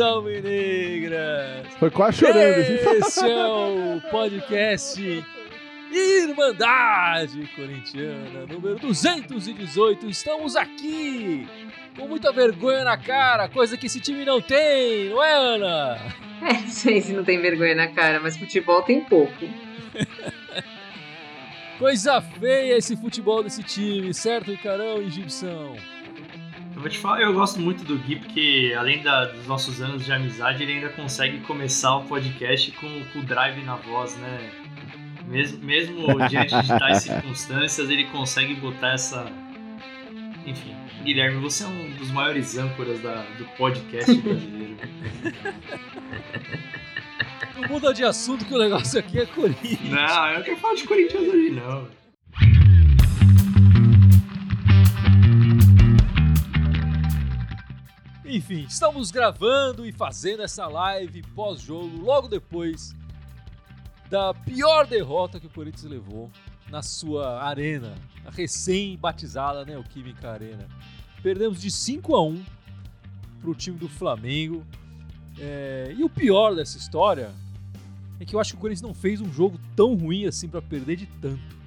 alvinegras! Foi quase chorando. Esse é o podcast Irmandade Corintiana, número 218. Estamos aqui com muita vergonha na cara, coisa que esse time não tem, não é, Ana? É, não sei se não tem vergonha na cara, mas futebol tem pouco. Coisa feia esse futebol desse time, certo, Icarão e Gibson? Eu vou te falar, eu gosto muito do Gui, porque além da, dos nossos anos de amizade, ele ainda consegue começar o podcast com, com o drive na voz, né? Mesmo, mesmo diante de tais circunstâncias, ele consegue botar essa. Enfim, Guilherme, você é um dos maiores âncoras da, do podcast brasileiro. Não muda de assunto que o negócio aqui é Corinthians. não, eu não quero falar de Corinthians hoje, não. Enfim, estamos gravando e fazendo essa live pós-jogo, logo depois da pior derrota que o Corinthians levou na sua arena, a recém-batizada Neoquímica Arena. Perdemos de 5 a 1 para o time do Flamengo. É, e o pior dessa história é que eu acho que o Corinthians não fez um jogo tão ruim assim para perder de tanto.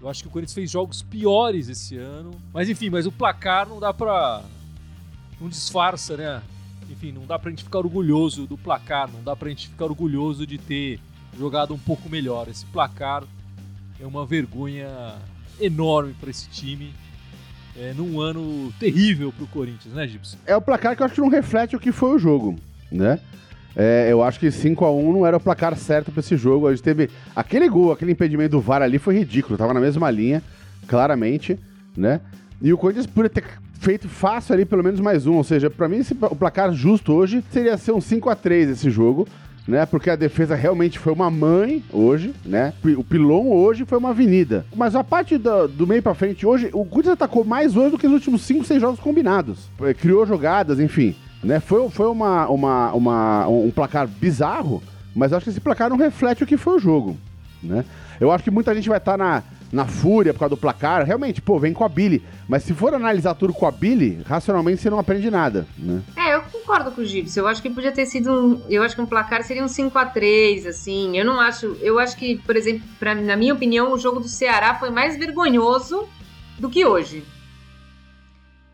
Eu acho que o Corinthians fez jogos piores esse ano. Mas enfim, mas o placar não dá pra. Não disfarça, né? Enfim, não dá pra gente ficar orgulhoso do placar, não dá pra gente ficar orgulhoso de ter jogado um pouco melhor. Esse placar é uma vergonha enorme para esse time. É, num ano terrível pro Corinthians, né, Gibson? É o placar que eu acho que não reflete o que foi o jogo, né? É, eu acho que 5 a 1 não era o placar certo para esse jogo. A gente teve aquele gol, aquele impedimento do VAR ali foi ridículo, tava na mesma linha, claramente, né? E o Corinthians podia ter feito fácil ali pelo menos mais um, ou seja, para mim esse, o placar justo hoje seria ser um 5 a 3 esse jogo. Né, porque a defesa realmente foi uma mãe hoje, né? O pilão hoje foi uma avenida. Mas a parte do, do meio para frente hoje, o Corinthians atacou mais hoje do que nos últimos 5, 6 jogos combinados. Criou jogadas, enfim. Né? Foi, foi uma, uma, uma, um placar bizarro, mas acho que esse placar não reflete o que foi o jogo. Né? Eu acho que muita gente vai estar tá na, na fúria por causa do placar. Realmente, pô, vem com a Billy. Mas se for analisar tudo com a Billy, racionalmente você não aprende nada, né? É, eu concordo com o Gibson. Eu acho que podia ter sido um. Eu acho que um placar seria um 5 a 3 assim. Eu não acho. Eu acho que, por exemplo, pra, na minha opinião, o jogo do Ceará foi mais vergonhoso do que hoje.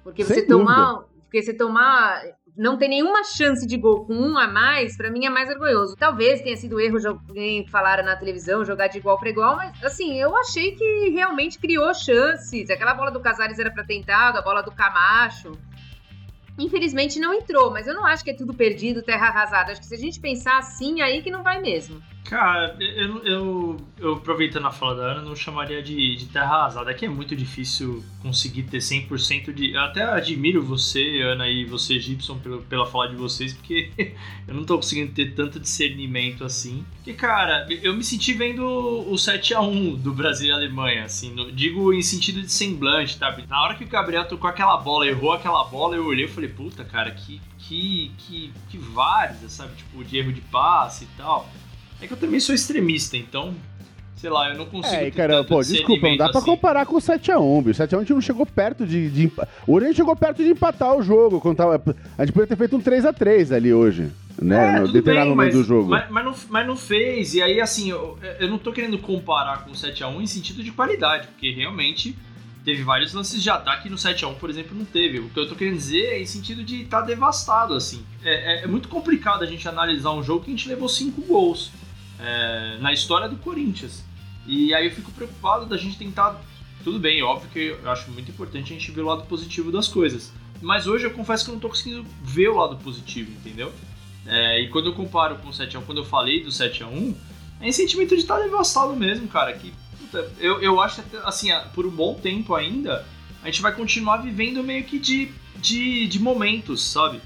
Porque Sem você dúvida. tomar. Porque você tomar não tem nenhuma chance de gol com um a mais, pra mim é mais vergonhoso. Talvez tenha sido erro de alguém falaram na televisão, jogar de igual para igual, mas assim, eu achei que realmente criou chances. Aquela bola do Casares era pra ter entrado, a bola do Camacho. Infelizmente não entrou, mas eu não acho que é tudo perdido, terra arrasada. Acho que se a gente pensar assim, aí que não vai mesmo. Cara, eu, eu, eu aproveitando a fala da Ana, não chamaria de, de terra arrasada. Aqui é muito difícil conseguir ter 100% de. Eu até admiro você, Ana, e você, Gibson, pela, pela fala de vocês, porque eu não tô conseguindo ter tanto discernimento assim. Porque, cara, eu me senti vendo o 7x1 do Brasil e Alemanha, assim, no, digo em sentido de semblante, tá? Na hora que o Gabriel tocou aquela bola, errou aquela bola, eu olhei e falei, puta, cara, que, que, que, que várzea, sabe? Tipo, de erro de passe e tal. É que eu também sou extremista, então, sei lá, eu não consigo. É, cara, pô, desculpa, não dá pra assim. comparar com o 7x1, bicho. O 7x1 a gente não chegou perto de. de O Oriente chegou perto de empatar o jogo. Tava... A gente poderia ter feito um 3x3 ali hoje, né? É, no determinado momento do jogo. Mas, mas não, mas não fez. E aí, assim, eu, eu não tô querendo comparar com o 7x1 em sentido de qualidade, porque realmente teve vários lances de ataque no 7x1, por exemplo, não teve. O que eu tô querendo dizer é em sentido de estar devastado, assim. É, é- é muito complicado a gente analisar um jogo que a gente levou 5 gols é, na história do Corinthians. E aí eu fico preocupado da gente tentar. Tudo bem, óbvio que eu acho muito importante a gente ver o lado positivo das coisas. Mas hoje eu confesso que eu não tô conseguindo ver o lado positivo, entendeu? É, e quando eu comparo com o 7x1, quando eu falei do 7x1, é em sentimento de estar devastado mesmo, cara. Que, eu, eu acho que, assim, por um bom tempo ainda, a gente vai continuar vivendo meio que de, de, de momentos, sabe?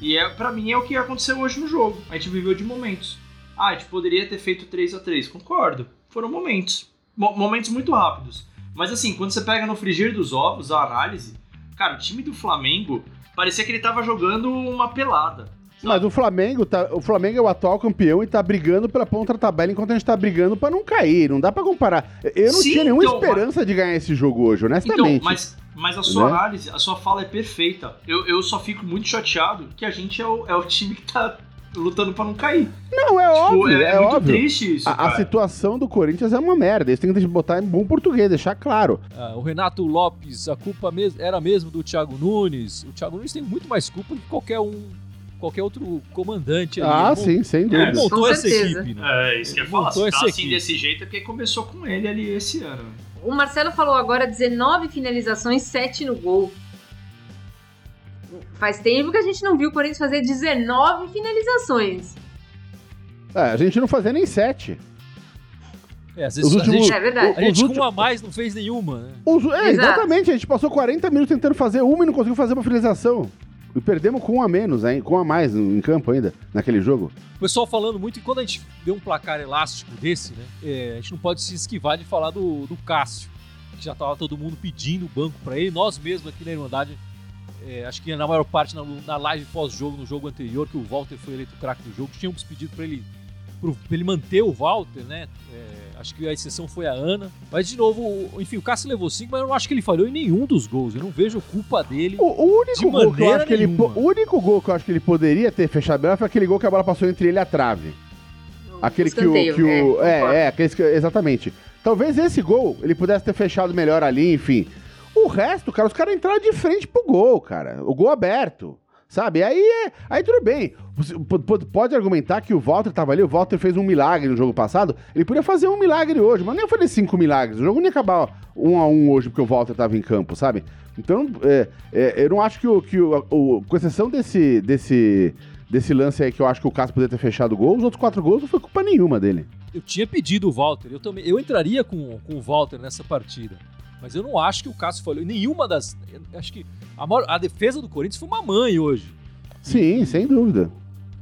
E é, para mim é o que aconteceu hoje no jogo. A gente viveu de momentos. Ah, a gente poderia ter feito 3 a 3 concordo. Foram momentos. Mo- momentos muito rápidos. Mas assim, quando você pega no frigir dos ovos a análise, cara, o time do Flamengo parecia que ele tava jogando uma pelada. Mas o Flamengo, tá, o Flamengo é o atual campeão e tá brigando pela ponta da tabela enquanto a gente tá brigando pra não cair. Não dá pra comparar. Eu não Sim, tinha nenhuma então, esperança de ganhar esse jogo hoje, Então, honestamente. mas, Mas a sua Né? análise, a sua fala é perfeita. Eu, eu só fico muito chateado que a gente é o, é o time que tá lutando pra não cair. Não, é Tipo, óbvio, é, é, muito óbvio. triste isso, A, a situação do Corinthians é uma merda. Eles têm que botar em bom português, deixar claro. Ah, o Renato Lopes, a culpa mes- era mesmo do Thiago Nunes. O Thiago Nunes tem muito mais culpa do que qualquer um, qualquer outro comandante ali. Ah, Ele sim, sem Ele dúvida. montou Com essa certeza. equipe, né? É, isso que eu ia Ele falar. montou Se tá assim equipe. desse jeito é porque começou com ele ali esse ano. O Marcelo falou agora 19 finalizações, 7 no gol. Faz tempo que a gente não viu o Corinthians fazer 19 finalizações. É, a gente não fazia nem sete. É, às vezes Os a últimos- gente, É verdade. a gente os com últimos- uma a mais não fez nenhuma, né? Os- é, exatamente, a gente passou 40 minutos tentando fazer uma e não conseguiu fazer uma finalização. E perdemos com um a menos, hein? com um a mais em campo ainda, naquele jogo. O pessoal falando muito, e quando a gente vê um placar elástico desse, né? é, a gente não pode se esquivar de falar do, do Cássio, que já tava todo mundo pedindo o banco pra ele. Nós mesmos aqui na Irmandade, é, acho que na maior parte na, na live pós-jogo, no jogo anterior, que o Walter foi eleito craque do jogo, tínhamos pedido pra ele, pro- pra ele manter o Walter, né? É, acho que a exceção foi a Ana. Mas, de novo, enfim, o Cássio levou cinco, mas eu não acho que ele falhou em nenhum dos gols. Eu não vejo culpa dele. O, o único De gol que eu acho que ele. O único gol que eu acho que ele poderia ter fechado melhor foi aquele gol que a bola passou entre ele e a trave. Aquele que o. Que o é, é, é, aqueles que, exatamente. Talvez esse gol ele pudesse ter fechado melhor ali, enfim. O resto, cara, os caras entraram de frente pro gol, cara. O gol aberto. Sabe? Aí é. Aí tudo bem. Você po- po- Pode argumentar que o Walter tava ali, o Walter fez um milagre no jogo passado. Ele podia fazer um milagre hoje, mas nem fazer cinco milagres. O jogo não ia acabar um a um hoje porque o Walter tava em campo, sabe? Então, é, é, eu não acho que o. Que o, o- com exceção desse, desse, desse lance aí que eu acho que o Cássio poderia ter fechado o gol, os outros quatro gols não foi culpa nenhuma dele. Eu tinha pedido o Walter, eu também, eu entraria com, com o Walter nessa partida. Mas eu não acho que o Cássio falhou. Nenhuma das. Acho que a, maior- a defesa do Corinthians foi uma mãe hoje. Sim, sem dúvida.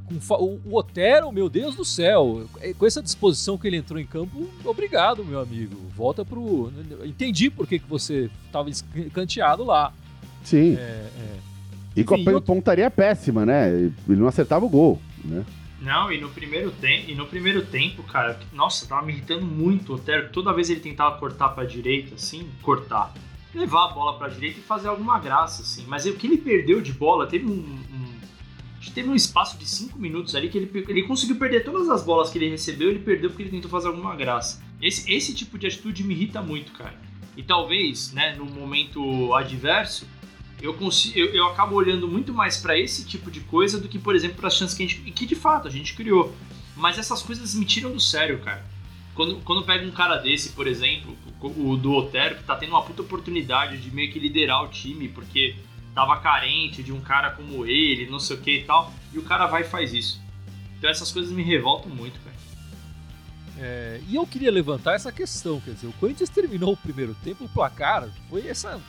Com o, o Otero, meu Deus do céu. é, Com essa disposição que ele entrou em campo, obrigado, meu amigo. Volta pro. Entendi por que, que você estava escanteado lá. Sim. É, é. e com a pontaria péssima, né? Ele não acertava o gol, né? Não, e no primeiro tempo, e no primeiro tempo, cara, nossa, tava me irritando muito o Otero. Toda vez ele tentava cortar pra direita, assim, cortar, levar a bola pra direita e fazer alguma graça, assim. Mas o que ele perdeu de bola, teve um, um- teve um espaço de cinco minutos ali que ele, ele conseguiu perder todas as bolas que ele recebeu, ele perdeu porque ele tentou fazer alguma graça. Esse, esse tipo de atitude me irrita muito, cara. E talvez, né, no momento adverso, eu, consigo, eu, eu acabo olhando muito mais pra esse tipo de coisa do que, por exemplo, para as chances que a gente. que de fato a gente criou. Mas essas coisas me tiram do sério, cara. Quando, quando pega um cara desse, por exemplo, o, o do Otero, que tá tendo uma puta oportunidade de meio que liderar o time, porque tava carente de um cara como ele, não sei o que e tal, e o cara vai e faz isso. Então essas coisas me revoltam muito, cara. É, e eu queria levantar essa questão, quer dizer, o Corinthians terminou o primeiro tempo, o placar foi essa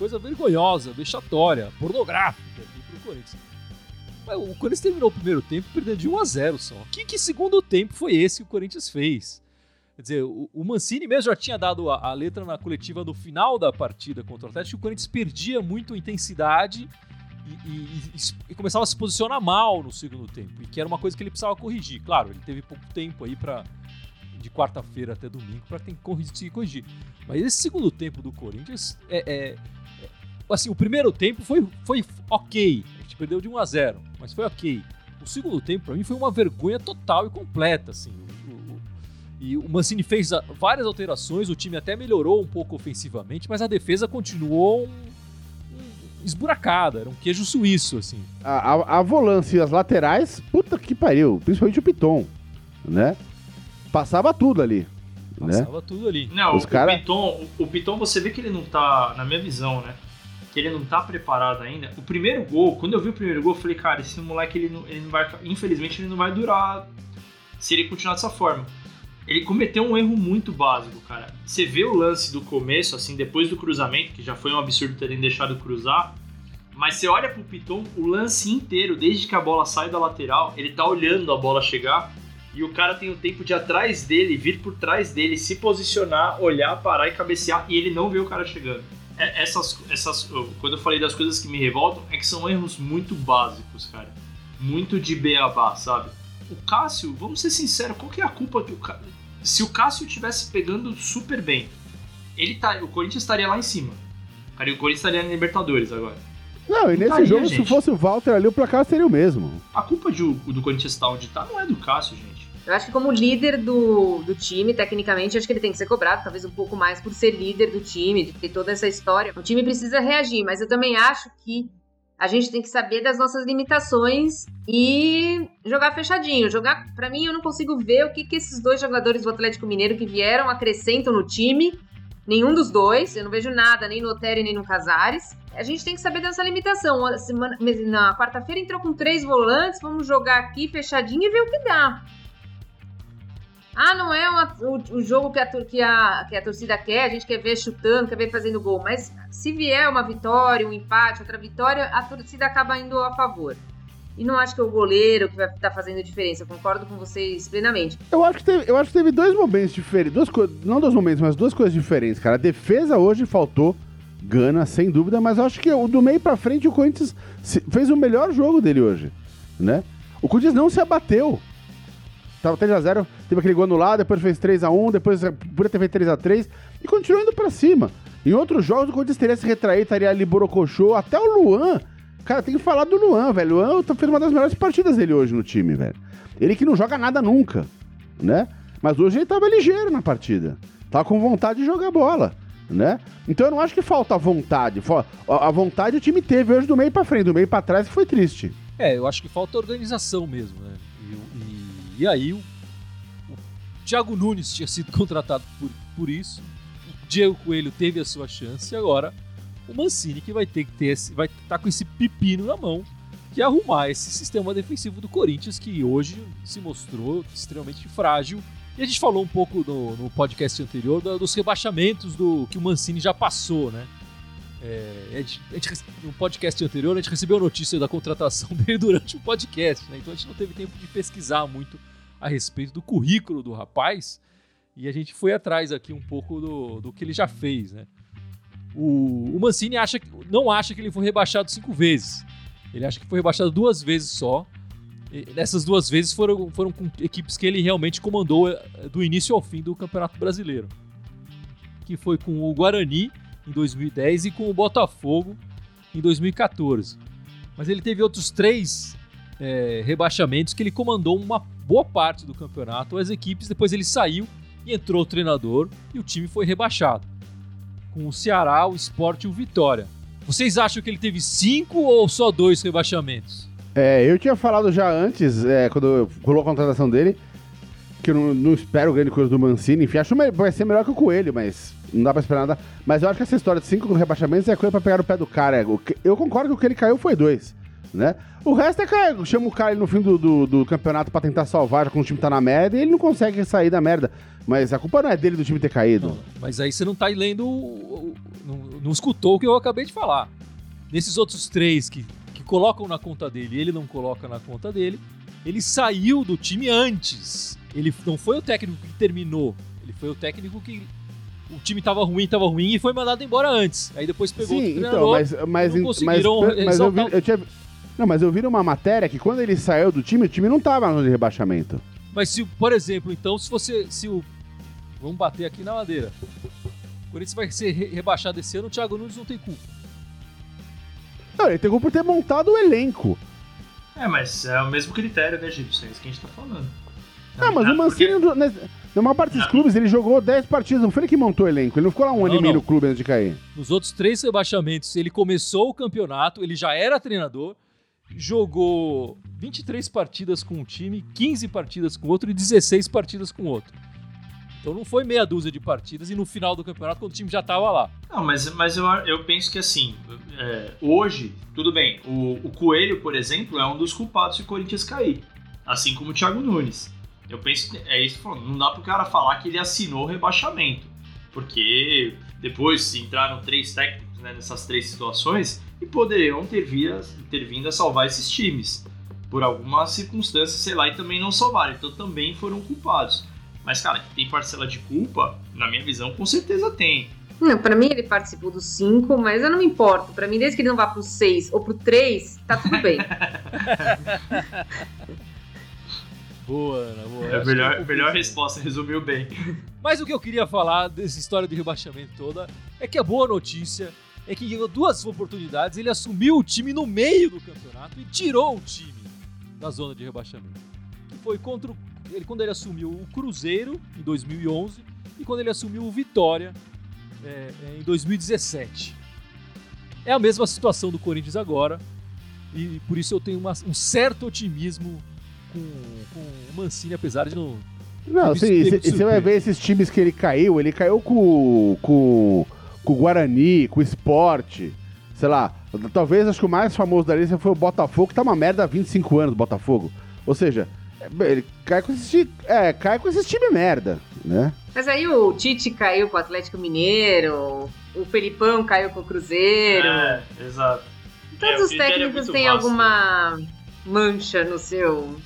coisa vergonhosa, vexatória, pornográfica aqui pro Corinthians. Mas o Corinthians terminou o primeiro tempo perdendo de 1 a 0 só. Que, que segundo tempo foi esse que o Corinthians fez? Quer dizer, o, o Mancini mesmo já tinha dado a, a letra na coletiva no final da partida contra o Atlético que o Corinthians perdia muito intensidade e, e- e- começava a se posicionar mal no segundo tempo, e que era uma coisa que ele precisava corrigir. Claro, ele teve pouco tempo aí para de quarta-feira até domingo para conseguir corrigir. Mas esse segundo tempo do Corinthians é- é- assim, o primeiro tempo foi, foi ok, a gente perdeu de 1 a 0, mas foi ok. O segundo tempo para mim foi uma vergonha total e completa, assim. O- o- e o Mancini fez a- várias alterações, o time até melhorou um pouco ofensivamente, mas a defesa continuou um- um- esburacada, era um queijo suíço, assim. A, a, a volância e as laterais, puta que pariu. Principalmente o Piton, né? Passava tudo ali, né? Passava tudo ali. Não, Os o, cara- Piton, o, o Piton, você vê que ele não tá, na minha visão, né? Que ele não tá preparado ainda. O primeiro gol, quando eu vi o primeiro gol, eu falei, cara, esse moleque, ele não, ele não vai. Infelizmente, ele não vai durar se ele continuar dessa forma. Ele cometeu um erro muito básico, cara. Você vê o lance do começo, assim, depois do cruzamento, que já foi um absurdo terem deixado cruzar. Mas você olha pro Piton, o lance inteiro, desde que a bola sai da lateral, ele tá olhando a bola chegar e o cara tem o tempo de atrás dele, vir por trás dele, se posicionar, olhar, parar e cabecear, e ele não vê o cara chegando. É- Essas, essas, quando eu falei das coisas que me revoltam, é que são erros muito básicos, cara. Muito de beabá, sabe? O Cássio, vamos ser sinceros, qual que é a culpa que o Cássio... Se o Cássio tivesse pegando super bem, ele tá, o Corinthians estaria lá em cima. Cara, e o Corinthians estaria na Libertadores agora. Não, e nesse jogo, se gente. fosse o Walter ali, o placar seria o mesmo. A culpa de, do Corinthians estar onde tá não é do Cássio, gente. Eu acho que como líder do, do time, tecnicamente, acho que ele tem que ser cobrado, talvez um pouco mais por ser líder do time, de ter toda essa história. O time precisa reagir, mas eu também acho que a gente tem que saber das nossas limitações e jogar fechadinho. Jogar, Pra mim, eu não consigo ver o que, que esses dois jogadores do Atlético Mineiro que vieram acrescentam no time. Nenhum dos dois, eu não vejo nada, nem no Otero nem no Casares. A gente tem que saber dessa limitação. Semana- na quarta-feira entrou com três volantes, vamos jogar aqui fechadinho e ver o que dá. Ah, não é uma- o, o jogo que a, que, a, que a torcida quer, a gente quer ver chutando, quer ver fazendo gol. Mas se vier uma vitória, um empate, outra vitória, a torcida acaba indo a favor. E não acho que é o goleiro que vai estar fazendo diferença. Eu concordo com vocês plenamente. Eu acho que teve, eu acho que teve dois momentos diferentes. Duas co- não dois momentos, mas duas coisas diferentes, cara. A defesa hoje faltou gana, sem dúvida, mas acho que do meio pra frente o Corinthians fez o melhor jogo dele hoje, né? O Corinthians não se abateu. Tava 3x0, teve aquele gol anulado, depois fez 3x1, depois eh, podia ter feito 3x3 e continuou indo pra cima. Em outros jogos o Corinthians teria se retraído, estaria ali borocochô, até o Luan. Cara, tem que falar do Luan, velho. O Luan fez uma das melhores partidas dele hoje no time, velho. Ele que não joga nada nunca, né? Mas hoje ele tava ligeiro na partida. Tava com vontade de jogar bola, né? Então eu não acho que falta vontade. A vontade o time teve hoje do meio pra frente, do meio pra trás que foi triste. É, eu acho que falta organização mesmo, né? E, e- e aí o Thiago Nunes tinha sido contratado por, por isso. O Diego Coelho teve a sua chance e agora o Mancini que vai ter que ter esse, vai estar com esse pepino na mão que é arrumar esse sistema defensivo do Corinthians que hoje se mostrou extremamente frágil. E a gente falou um pouco no, no podcast anterior dos rebaixamentos do que o Mancini já passou, né? É, a gente, a gente no podcast anterior, a gente recebeu a notícia da contratação dele durante o podcast, né? Então a gente não teve tempo de pesquisar muito a respeito do currículo do rapaz e a gente foi atrás aqui um pouco do, do que ele já fez, né? O, o Mancini acha, não acha que ele foi rebaixado cinco vezes. Ele acha que foi rebaixado duas vezes só. E nessas duas vezes foram, foram com equipes que ele realmente comandou eh, do início ao fim do Campeonato Brasileiro. Que foi com o Guarani em 2010 e com o Botafogo em 2014. Mas ele teve outros três é, rebaixamentos que ele comandou uma boa parte do campeonato. As equipes, depois ele saiu e entrou o treinador e o time foi rebaixado. Com o Ceará, o Sport e o Vitória. Vocês acham que ele teve cinco ou só dois rebaixamentos? É, eu tinha falado já antes, é, quando rolou a contratação dele, que eu não, não espero grande coisa do Mancini. Enfim, acho que vai ser melhor que o Coelho, mas não dá pra esperar nada. Mas eu acho que essa história de cinco rebaixamentos é coisa pra pegar no pé do cara. O que- Eu concordo que o que ele caiu foi dois, né? O resto é que chama o cara no fim do, do, do campeonato pra tentar salvar, já quando o time tá na merda, e ele não consegue sair da merda. Mas a culpa não é dele do time ter caído. Não, mas aí você não tá lendo. o- o- Não, não escutou o que eu acabei de falar. Nesses outros três que, que colocam na conta dele e ele não coloca na conta dele, ele saiu do time antes. Ele não foi o técnico que terminou. Ele foi o técnico que. O time tava ruim, tava ruim e foi mandado embora antes. Aí depois pegou Sim, então, treinador. mas, mas, não mas, conseguiram mas, eu, exaltar vi, eu tinha. Não, mas eu vi uma matéria que quando ele saiu do time, o time não tava no rebaixamento. Mas se, por exemplo, então, se você. Se o. Vamos bater aqui na madeira. O Corinthians vai ser re- rebaixado esse ano, o Thiago Nunes não tem culpa. Não, ele tem culpa por ter montado o elenco. É, mas é o mesmo critério, né, Gibson? É isso que a gente tá falando. Ah, mas o Mancini, Porque- na maior parte dos clubes, ele jogou 10 partidas. Não foi ele que montou o elenco. Ele não ficou lá um ano Não, e meio não. no clube antes de cair. Nos outros três rebaixamentos, ele começou o campeonato, ele já era treinador, jogou 23 partidas com um time, 15 partidas com outro e 16 partidas com outro. Então não foi meia dúzia de partidas e no final do campeonato, quando o time já tava lá. Não, mas, mas eu, eu penso que assim, é, hoje, tudo bem, o, o Coelho, por exemplo, é um dos culpados o Corinthians cair. Assim como o Thiago Nunes. Eu penso que é isso não dá pro cara falar que ele assinou o rebaixamento. Porque depois entraram três técnicos né, nessas três situações e poderiam ter, via, ter vindo a salvar esses times. Por alguma circunstância, sei lá, e também não salvaram. Então também foram culpados. Mas, cara, tem parcela de culpa, na minha visão, com certeza tem. Não, pra mim ele participou dos cinco, mas eu não me importo. Pra mim, desde que ele não vá pro seis ou pro três, tá tudo bem. Boa, Ana, boa. É a melhor, eu melhor resposta, resumiu bem. Mas o que eu queria falar dessa história de rebaixamento toda é que a boa notícia é que em duas oportunidades ele assumiu o time no meio do campeonato e tirou o time da zona de rebaixamento. Que foi contra o, ele quando ele assumiu o Cruzeiro em 2011 e quando ele assumiu o Vitória é, é, em 2017. É a mesma situação do Corinthians agora e por isso eu tenho uma, um certo otimismo com, com o Mancini, apesar de não. Não, sim, você vai ver esses times que ele caiu, ele caiu com, com, com o Guarani, com o Esporte, sei lá. Talvez acho que o mais famoso da lista foi o Botafogo, que tá uma merda há 25 anos, Botafogo. Ou seja, ele cai com esses, é, cai com esses times merda, né? Mas aí o Tite caiu com o Atlético Mineiro, o Felipão caiu com o Cruzeiro. É, exato. Todos É, os é técnicos muito têm vasto. alguma mancha no seu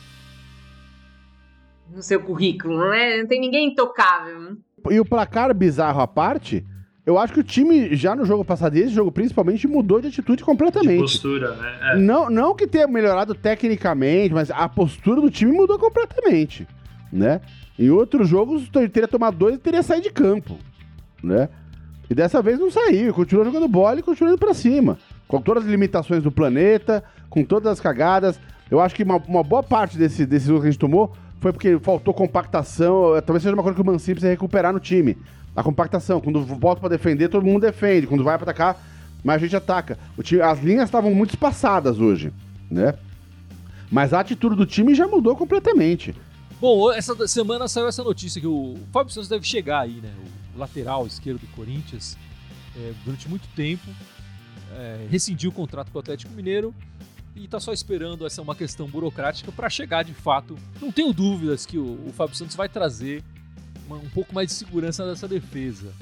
no seu currículo, não é? Não tem ninguém intocável. E o placar bizarro à parte, eu acho que o time já no jogo passado, esse jogo principalmente, mudou de atitude De completamente. postura, né? É. Não, não que tenha melhorado tecnicamente, mas a postura do time mudou completamente, né? Em outros jogos, teria tomado dois e teria saído de campo, né? E dessa vez não saiu, continuou jogando bola e continuou indo pra cima. Com todas as limitações do planeta, com todas as cagadas. Eu acho que uma, uma boa parte desse, desse jogo que a gente tomou foi porque faltou compactação. Talvez seja uma coisa que o Mancini precisa recuperar no time. A compactação. Quando volta pra defender, todo mundo defende. Quando vai pra atacar, mais gente ataca. Time, as linhas estavam muito espaçadas hoje, né? Mas a atitude do time já mudou completamente. Bom, essa semana saiu essa notícia que o Fábio Santos deve chegar aí, né? O lateral esquerdo do Corinthians, é, durante muito tempo, é, rescindiu o contrato com o Atlético Mineiro e tá só esperando essa uma questão burocrática para chegar de fato. Não tenho dúvidas que o, o Fábio Santos vai trazer um pouco mais de segurança dessa defesa.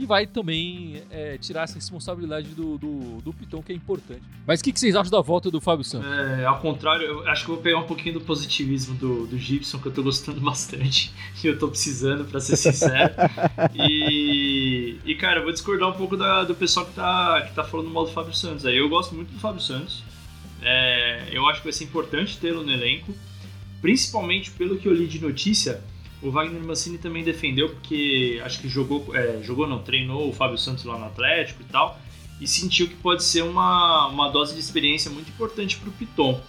E vai também é, tirar essa responsabilidade do, do, do Piton, que é importante. Mas o que, que vocês acham da volta do Fábio Santos? É, ao contrário, eu acho que eu vou pegar um pouquinho do positivismo do, do Gibson, que eu tô gostando bastante. E eu tô precisando, pra ser sincero. E, e cara, eu vou discordar um pouco da- do pessoal que tá, que tá falando mal do Fábio Santos. Aí eu gosto muito do Fábio Santos. É, eu acho que vai ser importante tê-lo no elenco. Principalmente pelo que eu li de notícia, o Wagner Mancini também defendeu, porque acho que jogou, é, jogou não, treinou o Fábio Santos lá no Atlético e tal, e sentiu que pode ser uma, uma dose de experiência muito importante pro Piton.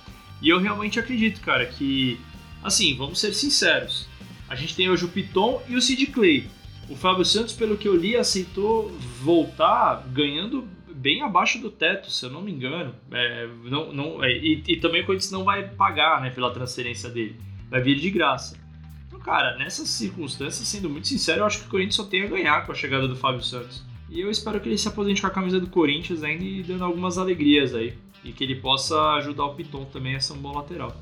E eu realmente acredito, cara, que, assim, vamos ser sinceros, a gente tem hoje o Piton e o Sid Clay. O Fábio Santos, pelo que eu li, aceitou voltar ganhando bem abaixo do teto, se eu não me engano. É, não, não, é, e, e também o Corinthians não vai pagar né, pela transferência dele. Vai vir de graça. Cara, nessas circunstâncias, sendo muito sincero, eu acho que o Corinthians só tem a ganhar com a chegada do Fábio Santos. E eu espero que ele se aposente com a camisa do Corinthians ainda e dando algumas alegrias aí. E que ele possa ajudar o Piton também a ser um bom lateral.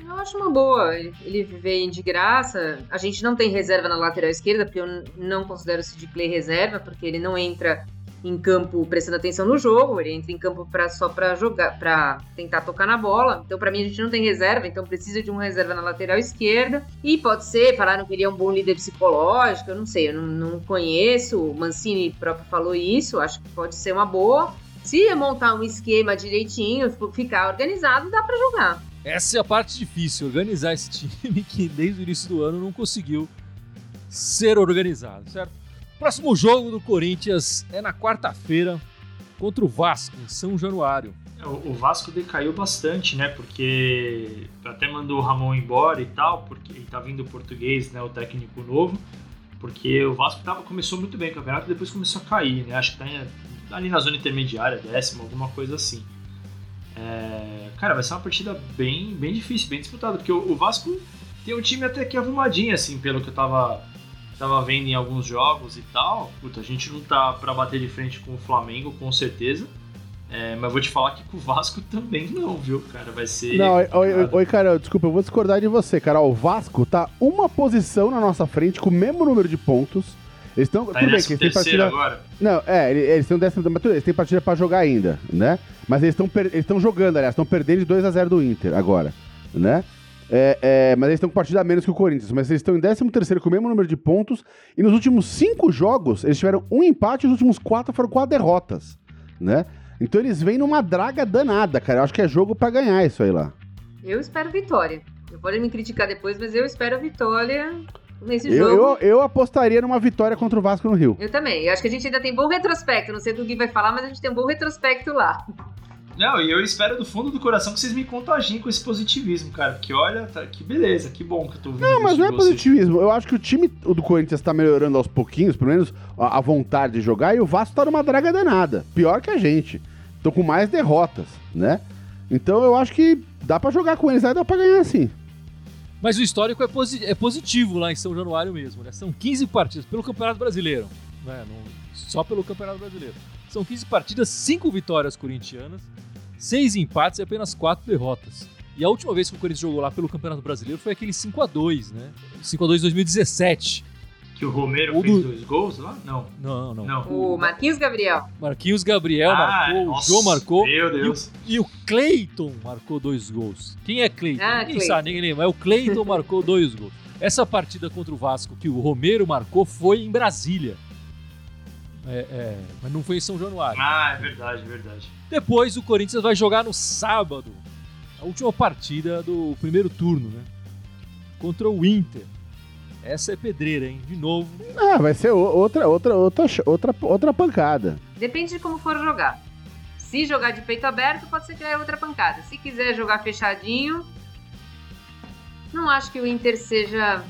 Eu acho uma boa. Ele- vem de graça. A gente não tem reserva na lateral esquerda, porque eu não considero o Sid Clay reserva, porque ele não entra em campo prestando atenção no jogo, ele entra em campo pra, só pra jogar, para tentar tocar na bola. Então, pra mim, a gente não tem reserva, então precisa de um reserva na lateral esquerda. E pode ser, falaram que ele é um bom líder psicológico, eu não sei, eu não, não conheço. O Mancini próprio falou isso, acho que pode ser uma boa. Se montar um esquema direitinho, ficar organizado, dá pra jogar. Essa é a parte difícil, organizar esse time que desde o início do ano não conseguiu ser organizado, certo? Próximo jogo do Corinthians é na quarta-feira contra o Vasco, em São Januário. É, O Vasco decaiu bastante, né? Porque até mandou o Ramon embora e tal, porque ele tá vindo o português, né? O técnico novo. Porque o Vasco tava, começou muito bem o campeonato e depois começou a cair, né? Acho que tá ali na zona intermediária, décima, alguma coisa assim. É, cara, vai ser uma partida bem, bem difícil, bem disputada, porque o, o Vasco tem um time até que arrumadinho, assim, pelo que eu tava, tava vendo em alguns jogos e tal. Puta, a gente não tá pra bater de frente com o Flamengo, com certeza. É, mas vou te falar que com o Vasco também não, viu, cara? Vai ser. Não, oi, oi, oi, cara, desculpa, eu vou discordar de você, cara. O Vasco tá uma posição na nossa frente com o mesmo número de pontos. Eles estão. Tá tudo em bem, que eles têm partida. agora? Não, é, eles estão décimo, mas tudo eles têm partida pra jogar ainda, né? Mas eles estão eles estão jogando, aliás, estão perdendo de 2 a 0 do Inter agora, né? É, é, mas eles estão com partida a menos que o Corinthians, mas eles estão em 13 terceiro com o mesmo número de pontos e nos últimos cinco jogos eles tiveram um empate e os últimos quatro foram quatro derrotas, né? Então eles vêm numa draga danada, cara. Eu acho que é jogo pra ganhar isso aí lá. Eu espero vitória. Eu pode me criticar depois, mas eu espero a vitória. nesse Eu, jogo. eu, eu apostaria numa vitória contra o Vasco no Rio. Eu também. Eu acho que a gente ainda tem bom retrospecto. Não sei do que vai falar, mas a gente tem um bom retrospecto lá. Não, e eu espero do fundo do coração que vocês me contagiem com esse positivismo, cara. Que olha, tá, que beleza, que bom que eu tô ouvindo Não, mas isso não é vocês. positivismo. Eu acho que o time do Corinthians tá melhorando aos pouquinhos, pelo menos a a vontade de jogar, e o Vasco tá numa draga danada. Pior que a gente. Tô com mais derrotas, né? Então eu acho que dá pra jogar com eles, aí dá pra ganhar sim. Mas o histórico é, posi- é positivo lá em São Januário mesmo, né? São 15 partidas pelo Campeonato Brasileiro, né? Não- só pelo Campeonato Brasileiro. São 15 partidas, 5 vitórias corintianas, 6 empates e apenas 4 derrotas. E a última vez que o Corinthians jogou lá pelo Campeonato Brasileiro foi aquele 5x2, né? 5x2 2017. Que o Romero O fez do- dois gols lá? Não. Não, não. Não. O Marquinhos Gabriel. Marquinhos Gabriel Ah, marcou, o nossa, João marcou. Meu E o, Deus. e o Cleiton marcou dois gols. Quem é Cleiton? Ah, ninguém Cleiton. sabe, ninguém lembra. Mas o Cleiton marcou dois gols. Essa partida contra o Vasco que o Romero marcou foi em Brasília. É, é, mas não foi em São Januário. Ah, é verdade, é verdade. Depois o Corinthians vai jogar no sábado, a última partida do primeiro turno, né? Contra o Inter. Essa é pedreira, hein? De novo. Ah, vai ser outra, outra, outra, outra, outra pancada. Depende de como for jogar. Se jogar de peito aberto, pode ser que é outra pancada. Se quiser jogar fechadinho, não acho que o Inter seja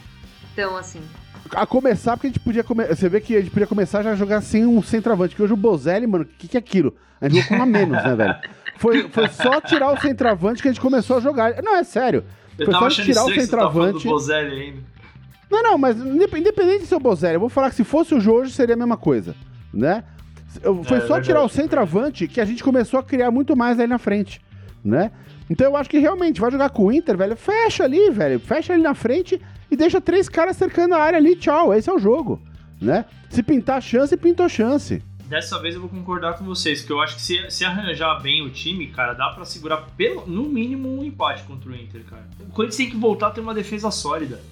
tão assim. A começar, porque a gente podia começar. Você vê que a gente podia começar já a jogar sem um centroavante. Que hoje o Bozelli, mano, o que, que é aquilo? A gente jogou com um a menos, né, velho? Foi, foi só tirar o centroavante que a gente começou a jogar. Não, é sério. Eu Foi só tirar o do centroavante. Bozelli ainda. Não, não, mas indep- independente de ser o Bozelli, eu vou falar que se fosse o Jô hoje seria a mesma coisa, né? Foi É, só tirar o centroavante que a gente começou a criar muito mais aí na frente, né? Então eu acho que realmente vai jogar com o Inter, velho. Fecha ali, velho. Fecha ali na frente e deixa três caras cercando a área ali. Tchau. Esse é o jogo, né? Se pintar chance, pintou chance. Dessa vez eu vou concordar com vocês, porque eu acho que se, se arranjar bem o time, cara, dá pra segurar pelo, no mínimo um empate contra o Inter, cara. O Corinthians tem que voltar a ter uma defesa sólida.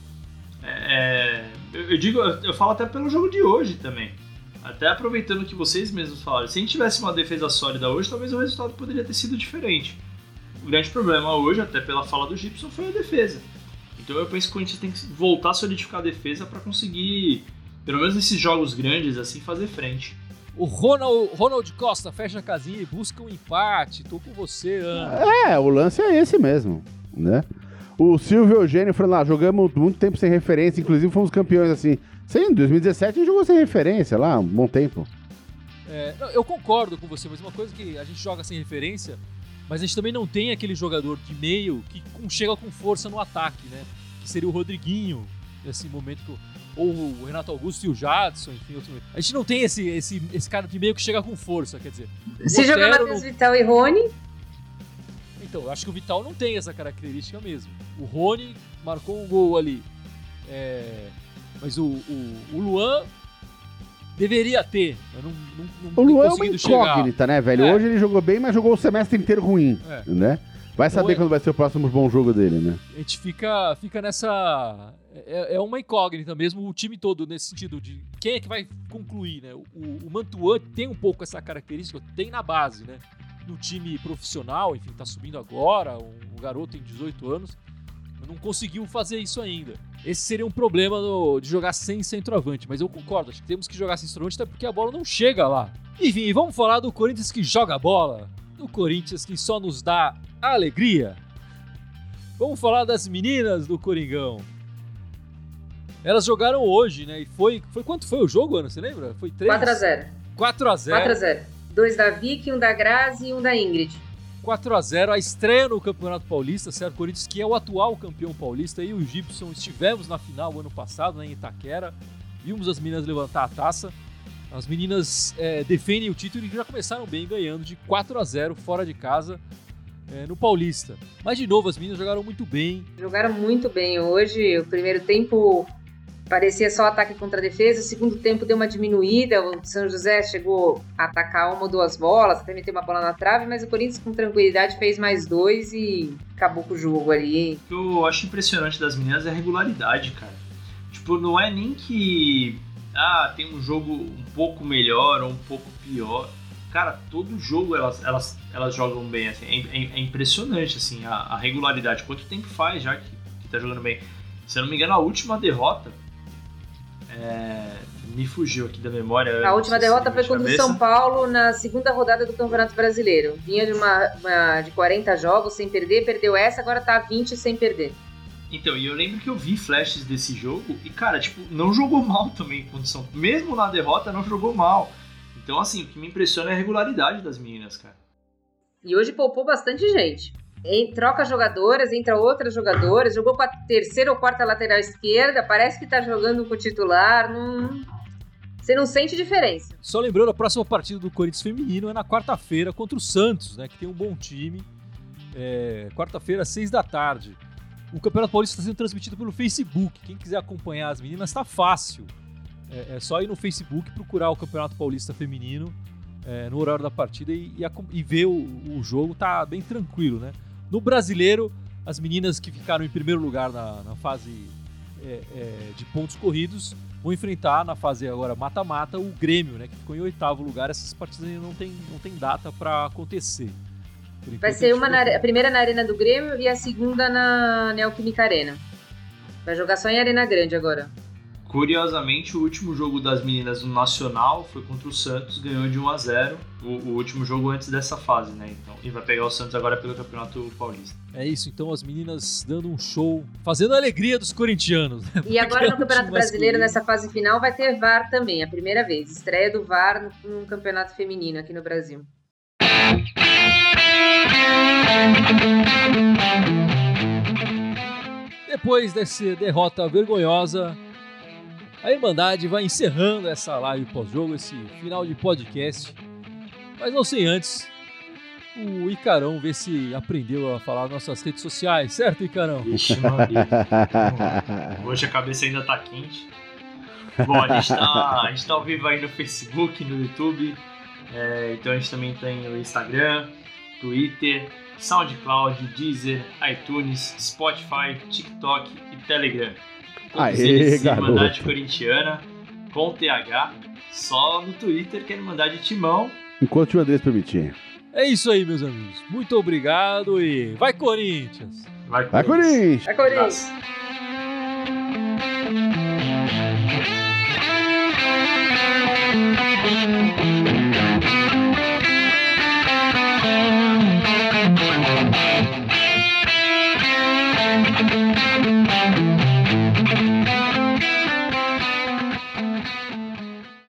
É, é, eu, eu digo, eu, eu falo até pelo jogo de hoje também. Até aproveitando que vocês mesmos falaram. Se a gente tivesse uma defesa sólida hoje, talvez o resultado poderia ter sido diferente. O grande problema hoje, até pela fala do Gibson, foi a defesa. Então eu penso que o Corinthians tem que voltar a solidificar a defesa pra conseguir, pelo menos nesses jogos grandes, assim, fazer frente. O Ronald, Ronald Costa fecha a casinha e busca um empate. Tô com você, Ana. É, o lance é esse mesmo, né? O Silvio Eugênio falando lá, jogamos muito tempo sem referência, inclusive fomos campeões assim. Sim, em 2017 a gente jogou sem referência lá, um bom tempo. É, eu concordo com você, mas uma coisa que a gente joga sem referência, mas a gente também não tem aquele jogador de meio que chega com força no ataque, né? Que seria o Rodriguinho, nesse momento que ou o Renato Augusto e o Jadson, enfim, outro. A gente não tem esse, esse, esse cara de meio que chega com força, quer dizer. Se jogar Matheus não- Vital e Rony, Então, eu acho que o Vital não tem essa característica mesmo. O Rony marcou um gol ali. É, mas o, o, o Luan deveria ter. mas não, não, não O Luan é uma conseguido chegar. incógnita, né, velho? É. Hoje ele jogou bem, mas jogou o semestre inteiro ruim, É. né? Vai saber é- quando vai ser o próximo bom jogo dele, né? A gente fica, fica nessa. É, é uma incógnita mesmo, o time todo, nesse sentido de quem é que vai concluir, né? O, o Mantuan tem um pouco essa característica, tem na base, né? No time profissional, enfim, tá subindo agora, um, um garoto tem 18 anos, não conseguiu fazer isso ainda. Esse seria um problema no- de jogar sem centroavante, mas eu concordo, acho que temos que jogar sem centroavante até porque a bola não chega lá. Enfim, vamos falar do Corinthians que joga bola, do Corinthians que só nos dá alegria. Vamos falar das meninas do Coringão. Elas jogaram hoje, né? E foi, foi quanto foi o jogo, Ana? Você lembra? Foi 3? 4x0. 4x0. 4x0. Dois da Vicky, um da Grazi e um da Ingrid. 4x0, a estreia no Campeonato Paulista, certo? Corinthians, que é o atual campeão paulista, e o Gibson estivemos na final ano passado, né, em Itaquera. Vimos as meninas levantar a taça. As meninas é, defendem o título e já começaram bem, ganhando de 4 a 0 fora de casa é, no Paulista. Mas, de novo, as meninas jogaram muito bem. Jogaram muito bem hoje. O primeiro tempo parecia só ataque contra defesa. O segundo tempo deu uma diminuída. O São José chegou a atacar uma ou duas bolas, até meter uma bola na trave, mas o Corinthians com tranquilidade fez mais dois e acabou com o jogo ali. O que eu acho impressionante das meninas é a regularidade, cara. Tipo, não é nem que. Ah, tem um jogo um pouco melhor ou um pouco pior. Cara, todo jogo elas, elas, elas jogam bem, assim. É, é- é impressionante, assim, a, a regularidade. Quanto tempo faz já que, que tá jogando bem? Se eu não me engano, a última derrota É, me fugiu aqui da memória. A última derrota foi contra o. São Paulo na segunda rodada do Campeonato Brasileiro. Vinha de uma, uma- de 40 jogos sem perder, perdeu essa, agora tá 20 sem perder. Então, e eu lembro que eu vi flashes desse jogo e, cara, tipo, não jogou mal também em condição. Mesmo na derrota, não jogou mal. Então, assim, o que me impressiona é a regularidade das meninas, cara. E hoje poupou bastante gente. Em- troca jogadoras, entra outras jogadoras, jogou com a terceira ou quarta lateral esquerda, parece que tá jogando com o titular, não... você não sente diferença. Só lembrando, a próxima partida do Corinthians feminino é na quarta-feira contra o Santos, né? Que tem um bom time. É, quarta-feira, seis da tarde. O Campeonato Paulista está sendo transmitido pelo Facebook. Quem quiser acompanhar as meninas, tá fácil. É, é só ir no Facebook procurar o Campeonato Paulista Feminino é, no horário da partida e, e e ver o, o jogo, tá bem tranquilo, né? No brasileiro, as meninas que ficaram em primeiro lugar na, na fase é, é, de pontos corridos vão enfrentar na fase agora mata-mata o Grêmio, né? Que ficou em oitavo lugar. Essas partidas ainda não tem, não tem data para acontecer. Vai ser a uma na, a primeira na Arena do Grêmio e a segunda na Neoquímica Arena. Vai jogar só em Arena Grande agora. Curiosamente, o último jogo das meninas no Nacional foi contra o Santos, ganhou de 1 a 0 o, o último jogo antes dessa fase, né? Então, e vai pegar o Santos agora pelo Campeonato Paulista. É isso, então as meninas dando um show, fazendo a alegria dos corintianos. Né? E agora no é um Campeonato Brasileiro, nessa fase final, vai ter VAR também, a primeira vez. Estreia do VAR no, no Campeonato Feminino aqui no Brasil. Depois dessa derrota vergonhosa, a Irmandade vai encerrando essa live pós-jogo, esse final de podcast. Mas não sem antes o Icarão ver se aprendeu a falar nas nossas redes sociais, certo, Icarão? Vixe, Maria. Hoje a cabeça ainda tá quente. Bom, a gente tá, a gente tá ao vivo aí no Facebook, no YouTube. É, então a gente também tem o Instagram, Twitter, SoundCloud, Deezer, iTunes, Spotify, TikTok e Telegram. Todos Aê, eles garoto. Irmandade Corintiana, com TH. Só no Twitter que é Irmandade Timão. Enquanto o Andrés permitir. É isso aí, meus amigos. Muito obrigado e vai Corinthians! Vai, Vai, Corinthians! Vai, Corinthians!